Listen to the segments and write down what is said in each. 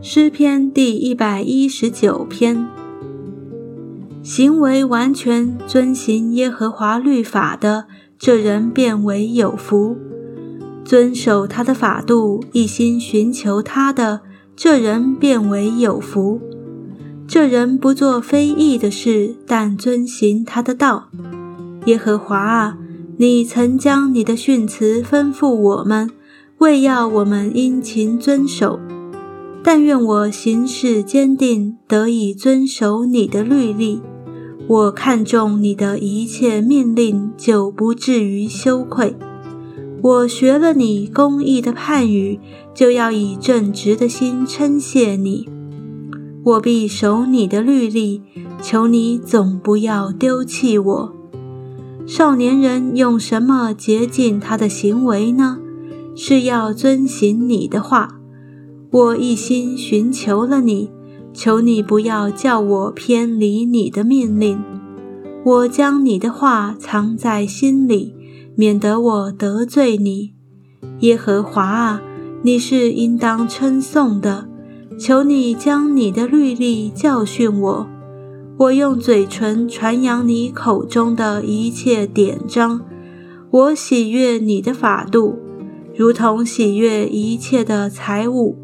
诗篇第一百一十九篇，行为完全遵行耶和华律法的，这人变为有福；遵守他的法度，一心寻求他的，这人变为有福。这人不做非义的事，但遵行他的道。耶和华啊，你曾将你的训词吩咐我们，为要我们殷勤遵守。但愿我行事坚定，得以遵守你的律例。我看重你的一切命令，就不至于羞愧。我学了你公义的判语，就要以正直的心称谢你。我必守你的律例，求你总不要丢弃我。少年人用什么洁净他的行为呢？是要遵行你的话。我一心寻求了你，求你不要叫我偏离你的命令。我将你的话藏在心里，免得我得罪你。耶和华啊，你是应当称颂的。求你将你的律例教训我。我用嘴唇传扬你口中的一切典章。我喜悦你的法度，如同喜悦一切的财物。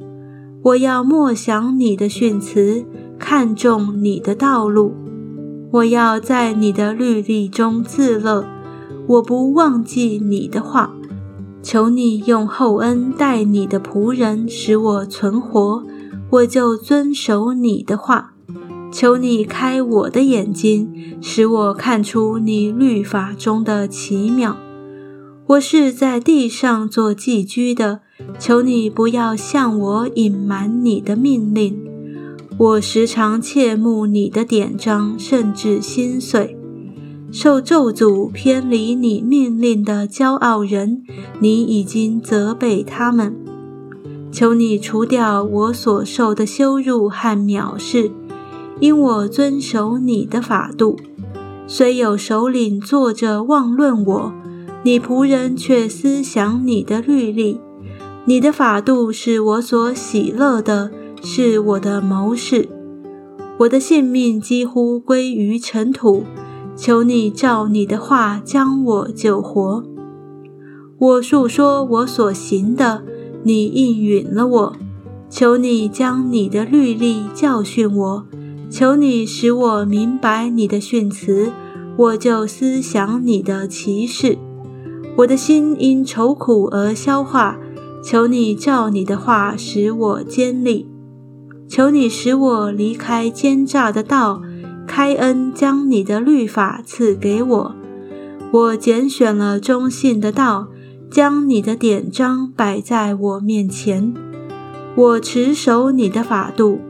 我要默想你的训词，看重你的道路。我要在你的律例中自乐，我不忘记你的话。求你用厚恩待你的仆人，使我存活，我就遵守你的话。求你开我的眼睛，使我看出你律法中的奇妙。我是在地上做寄居的。求你不要向我隐瞒你的命令，我时常切慕你的典章，甚至心碎。受咒诅偏离你命令的骄傲人，你已经责备他们。求你除掉我所受的羞辱和藐视，因我遵守你的法度。虽有首领坐着妄论我，你仆人却思想你的律例。你的法度是我所喜乐的，是我的谋士。我的性命几乎归于尘土，求你照你的话将我救活。我述说我所行的，你应允了我。求你将你的律例教训我，求你使我明白你的训词，我就思想你的奇事。我的心因愁苦而消化。求你照你的话使我坚立，求你使我离开奸诈的道，开恩将你的律法赐给我。我拣选了忠信的道，将你的典章摆在我面前。我持守你的法度，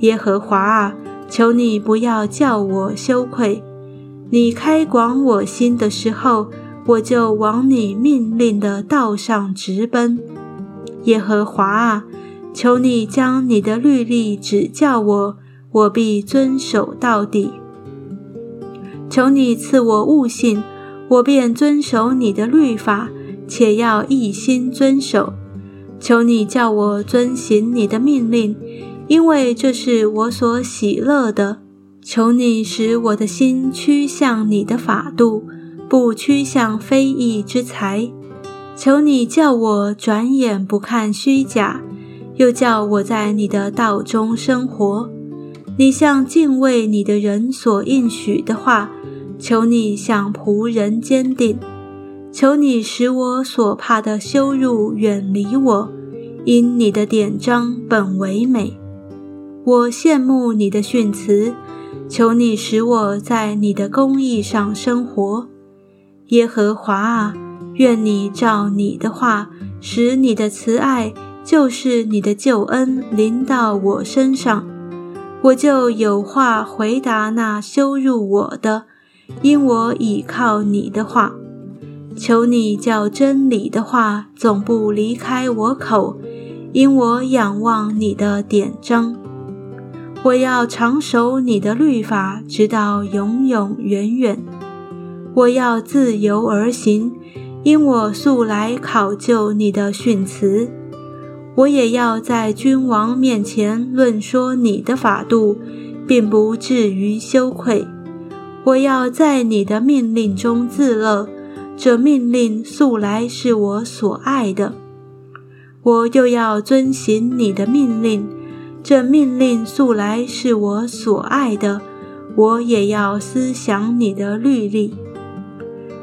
耶和华啊，求你不要叫我羞愧。你开广我心的时候，我就往你命令的道上直奔。耶和华啊，求你将你的律例指教我，我必遵守到底。求你赐我悟性，我便遵守你的律法，且要一心遵守。求你叫我遵行你的命令，因为这是我所喜乐的。求你使我的心趋向你的法度，不趋向非义之财。求你叫我转眼不看虚假，又叫我在你的道中生活。你向敬畏你的人所应许的话，求你向仆人坚定。求你使我所怕的羞辱远离我，因你的典章本为美。我羡慕你的训词，求你使我在你的公义上生活，耶和华啊。愿你照你的话，使你的慈爱就是你的救恩临到我身上，我就有话回答那羞辱我的，因我倚靠你的话。求你叫真理的话总不离开我口，因我仰望你的典章。我要长守你的律法，直到永永远远。我要自由而行。因我素来考究你的训词，我也要在君王面前论说你的法度，并不至于羞愧。我要在你的命令中自乐，这命令素来是我所爱的。我又要遵行你的命令，这命令素来是我所爱的。我也要思想你的律例，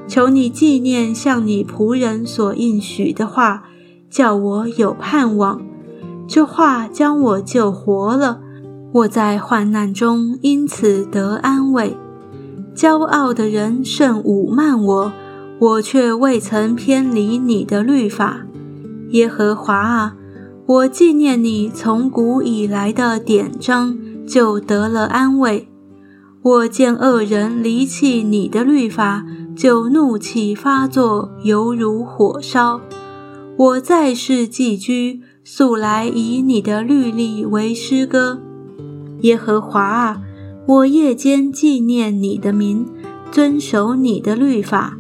求你纪念向你仆人所应许的话，叫我有盼望。这话将我救活了，我在患难中因此得安慰。骄傲的人甚侮慢我，我却未曾偏离你的律法。耶和华啊，我纪念你从古以来的典章，就得了安慰。我见恶人离弃你的律法，就怒气发作，犹如火烧。我在世寄居，素来以你的律例为诗歌。耶和华啊，我夜间纪念你的名，遵守你的律法。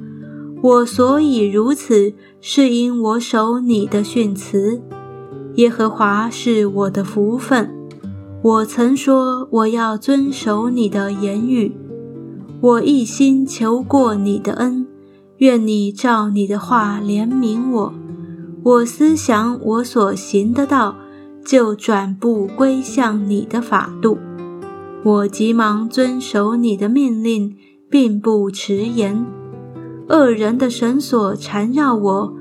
我所以如此，是因我守你的训词。耶和华是我的福分。我曾说我要遵守你的言语，我一心求过你的恩，愿你照你的话怜悯我。我思想我所行的道，就转步归向你的法度。我急忙遵守你的命令，并不迟延。恶人的绳索缠绕我，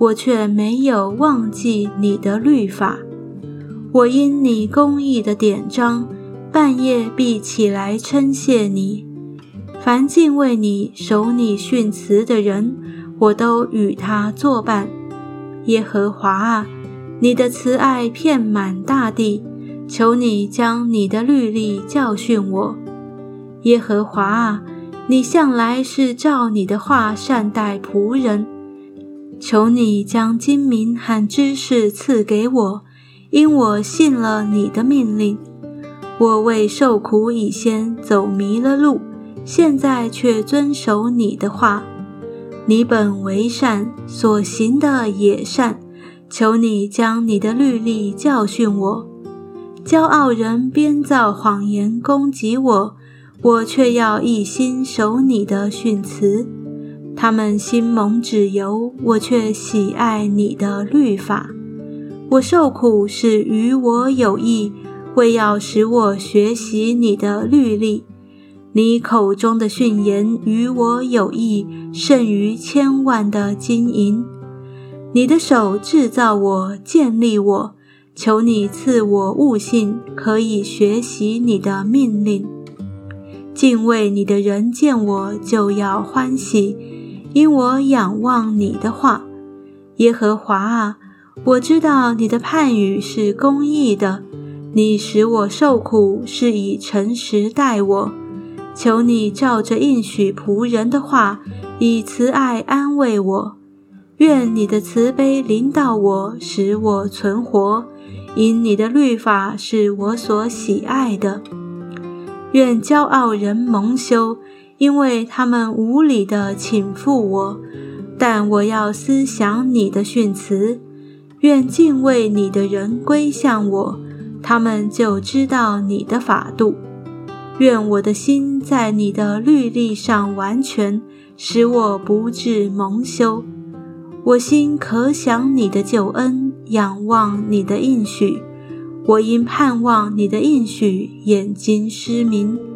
我却没有忘记你的律法。我因你公义的典章，半夜必起来称谢你。凡敬畏你、守你训词的人，我都与他作伴。耶和华啊，你的慈爱遍满大地，求你将你的律例教训我。耶和华啊，你向来是照你的话善待仆人，求你将精明和知识赐给我。因我信了你的命令，我为受苦以先走迷了路，现在却遵守你的话。你本为善，所行的也善，求你将你的律例教训我。骄傲人编造谎言攻击我，我却要一心守你的训词。他们心蒙脂油，我却喜爱你的律法。我受苦是与我有益，为要使我学习你的律例。你口中的训言与我有益，胜于千万的金银。你的手制造我，建立我，求你赐我悟性，可以学习你的命令。敬畏你的人见我就要欢喜，因我仰望你的话，耶和华啊。我知道你的判语是公义的，你使我受苦是以诚实待我。求你照着应许仆人的话，以慈爱安慰我。愿你的慈悲临到我，使我存活。因你的律法是我所喜爱的。愿骄傲人蒙羞，因为他们无理地请负我。但我要思想你的训词。愿敬畏你的人归向我，他们就知道你的法度。愿我的心在你的律例上完全，使我不致蒙羞。我心可想你的救恩，仰望你的应许。我因盼望你的应许，眼睛失明。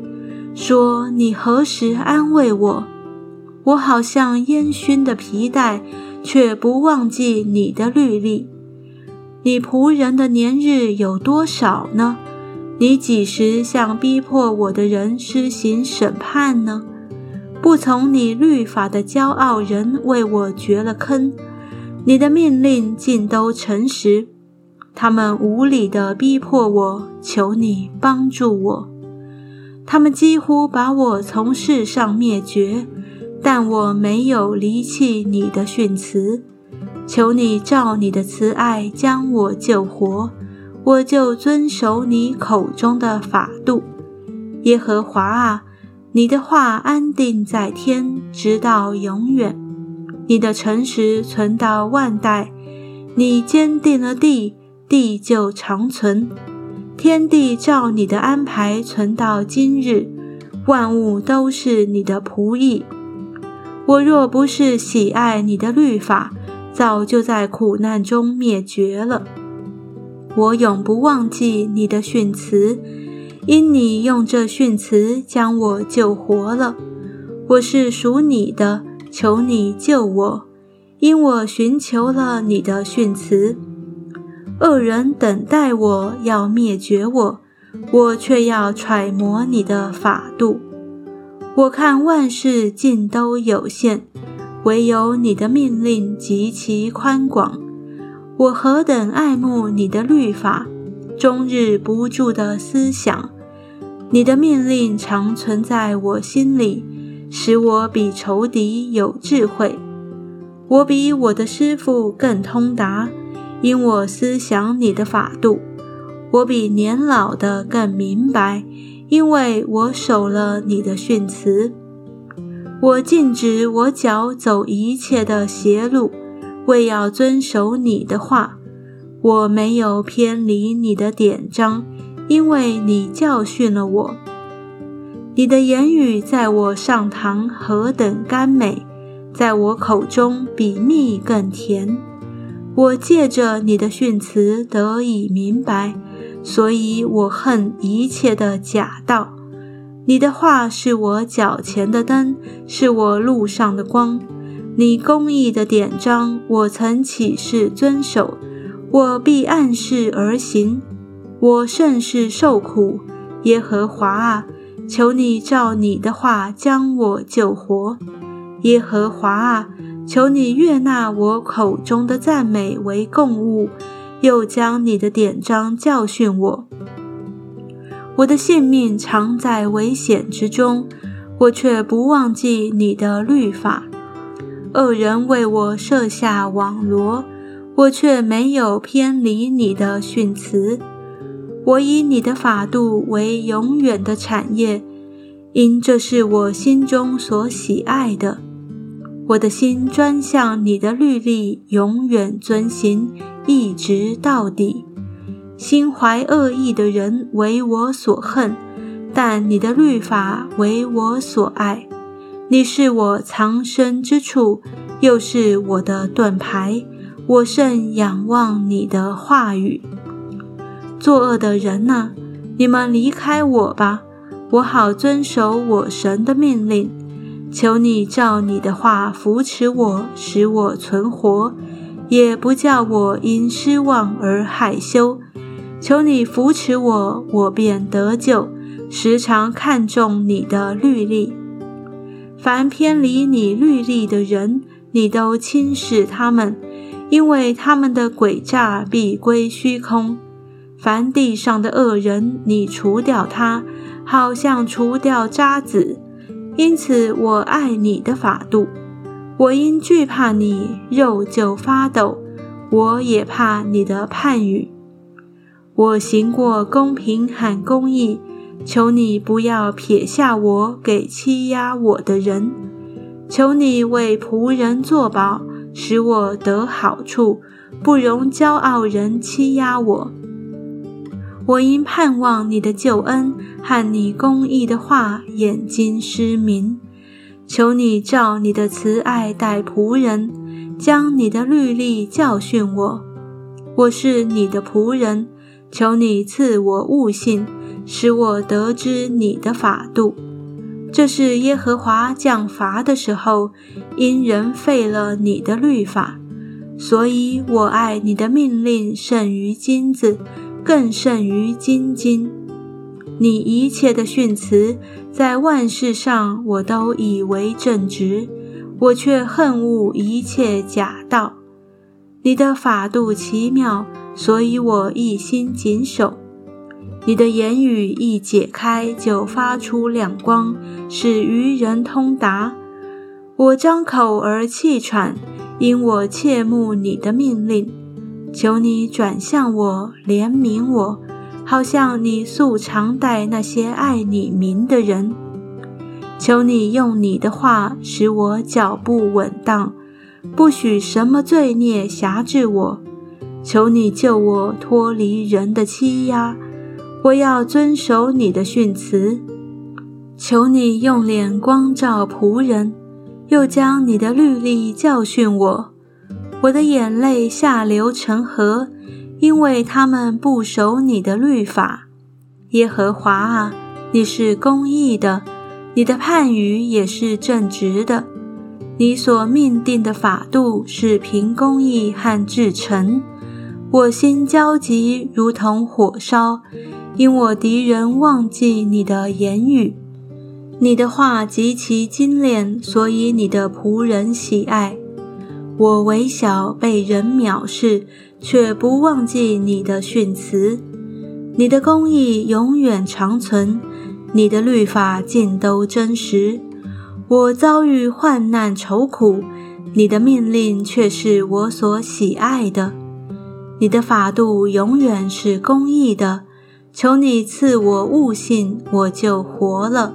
说你何时安慰我？我好像烟熏的皮带，却不忘记你的律例。你仆人的年日有多少呢？你几时向逼迫我的人施行审判呢？不从你律法的骄傲人为我掘了坑，你的命令尽都诚实。他们无理地逼迫我，求你帮助我。他们几乎把我从世上灭绝，但我没有离弃你的训词。求你照你的慈爱将我救活，我就遵守你口中的法度。耶和华啊，你的话安定在天，直到永远。你的诚实存到万代。你坚定了地，地就长存。天地照你的安排存到今日，万物都是你的仆役。我若不是喜爱你的律法，早就在苦难中灭绝了。我永不忘记你的训词，因你用这训词将我救活了。我是属你的，求你救我，因我寻求了你的训词。恶人等待我要灭绝我，我却要揣摩你的法度。我看万事尽都有限，唯有你的命令极其宽广。我何等爱慕你的律法，终日不住的思想，你的命令常存在我心里，使我比仇敌有智慧。我比我的师傅更通达，因我思想你的法度。我比年老的更明白，因为我守了你的训词。我禁止我脚走一切的邪路。为要遵守你的话，我没有偏离你的典章，因为你教训了我。你的言语在我上堂何等甘美，在我口中比蜜更甜。我借着你的训词得以明白，所以我恨一切的假道。你的话是我脚前的灯，是我路上的光。你公义的典章，我曾起誓遵守，我必按事而行。我甚是受苦，耶和华啊，求你照你的话将我救活。耶和华啊，求你悦纳我口中的赞美为供物，又将你的典章教训我。我的性命常在危险之中，我却不忘记你的律法。恶人为我设下网罗，我却没有偏离你的训词。我以你的法度为永远的产业，因这是我心中所喜爱的。我的心专向你的律例，永远遵行，一直到底。心怀恶意的人为我所恨，但你的律法为我所爱。你是我藏身之处，又是我的盾牌，我甚仰望你的话语。作恶的人呐，你们离开我吧，我好遵守我神的命令。求你照你的话扶持我，使我存活，也不叫我因失望而害羞。求你扶持我，我便得救，时常看重你的律例。凡偏离你律例的人，你都轻视他们，因为他们的诡诈必归虚空。凡地上的恶人，你除掉他，好像除掉渣滓。因此，我爱你的法度。我因惧怕你，肉就发抖。我也怕你的判语。我行过公平和公义。求你不要撇下我给欺压我的人，求你为仆人作保，使我得好处，不容骄傲人欺压我。我因盼望你的救恩和你公义的话，眼睛失明。求你照你的慈爱待仆人，将你的律例教训我。我是你的仆人，求你赐我悟性。使我得知你的法度，这是耶和华降罚的时候，因人废了你的律法，所以我爱你的命令胜于金子，更胜于金金。你一切的训词，在万事上我都以为正直，我却恨恶一切假道。你的法度奇妙，所以我一心谨守。你的言语一解开，就发出亮光，使愚人通达。我张口而气喘，因我切慕你的命令。求你转向我，怜悯我，好像你素常待那些爱你名的人。求你用你的话使我脚步稳当，不许什么罪孽辖制我。求你救我脱离人的欺压，我要遵守你的训词。求你用脸光照仆人，又将你的律例教训我。我的眼泪下流成河，因为他们不守你的律法。耶和华啊，你是公义的，你的判语也是正直的。你所命定的法度是凭公义和至诚。我心焦急，如同火烧，因我敌人忘记你的言语。你的话极其精炼，所以你的仆人喜爱。我微小，被人藐视，却不忘记你的训词。你的公义永远长存，你的律法尽都真实。我遭遇患难愁苦，你的命令却是我所喜爱的。你的法度永远是公义的，求你赐我悟性，我就活了。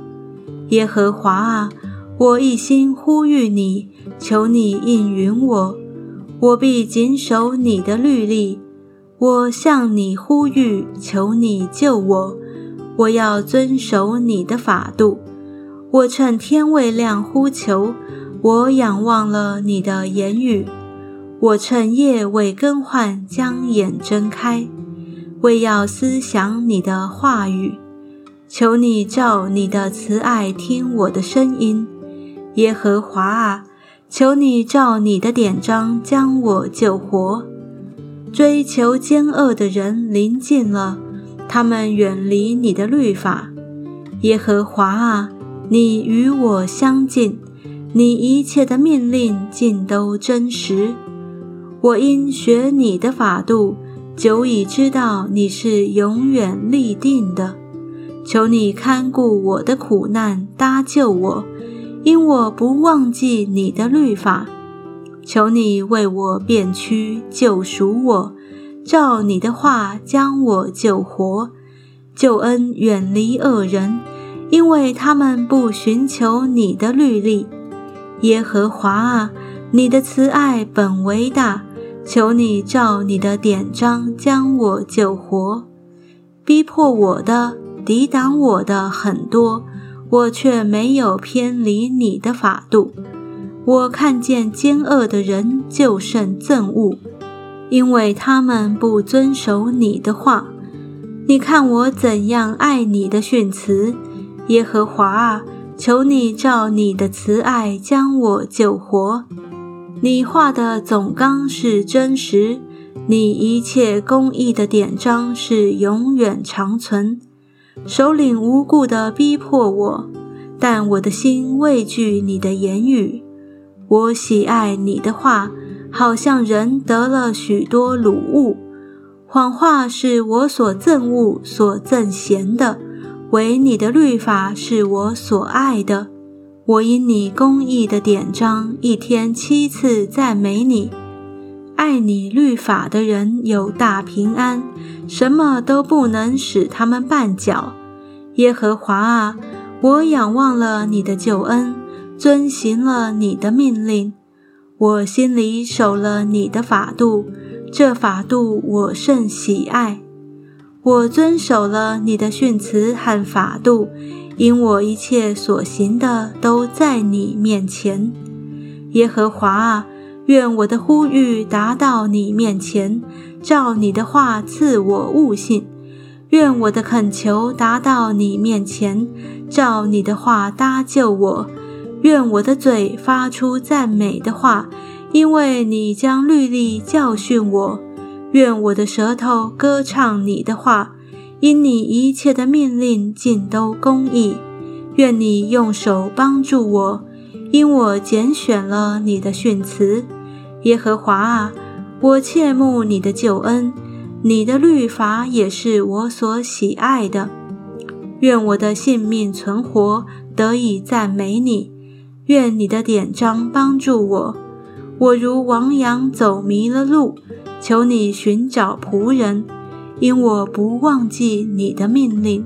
耶和华啊，我一心呼吁你，求你应允我，我必谨守你的律例。我向你呼吁，求你救我，我要遵守你的法度。我趁天未亮呼求，我仰望了你的言语。我趁夜未更换，将眼睁开，为要思想你的话语。求你照你的慈爱听我的声音，耶和华啊，求你照你的典章将我救活。追求奸恶的人临近了，他们远离你的律法。耶和华啊，你与我相近，你一切的命令尽都真实。我因学你的法度，久已知道你是永远立定的。求你看顾我的苦难，搭救我，因我不忘记你的律法。求你为我变屈，救赎我，照你的话将我救活。救恩远离恶人，因为他们不寻求你的律例。耶和华啊，你的慈爱本为大。求你照你的典章将我救活，逼迫我的、抵挡我的很多，我却没有偏离你的法度。我看见奸恶的人就甚憎恶，因为他们不遵守你的话。你看我怎样爱你的训词，耶和华啊！求你照你的慈爱将我救活。你画的总纲是真实，你一切公义的典章是永远长存。首领无故的逼迫我，但我的心畏惧你的言语。我喜爱你的话，好像人得了许多鲁物。谎话是我所憎恶、所憎嫌的，唯你的律法是我所爱的。我因你公义的典章，一天七次赞美你。爱你律法的人有大平安，什么都不能使他们绊脚。耶和华啊，我仰望了你的救恩，遵行了你的命令。我心里守了你的法度，这法度我甚喜爱。我遵守了你的训词和法度。因我一切所行的都在你面前，耶和华啊，愿我的呼吁达到你面前，照你的话赐我悟性；愿我的恳求达到你面前，照你的话搭救我；愿我的嘴发出赞美的话，因为你将律例教训我；愿我的舌头歌唱你的话。因你一切的命令尽都公义，愿你用手帮助我，因我拣选了你的训词。耶和华啊，我切慕你的救恩，你的律法也是我所喜爱的。愿我的性命存活，得以赞美你。愿你的典章帮助我。我如亡羊走迷了路，求你寻找仆人。因我不忘记你的命令。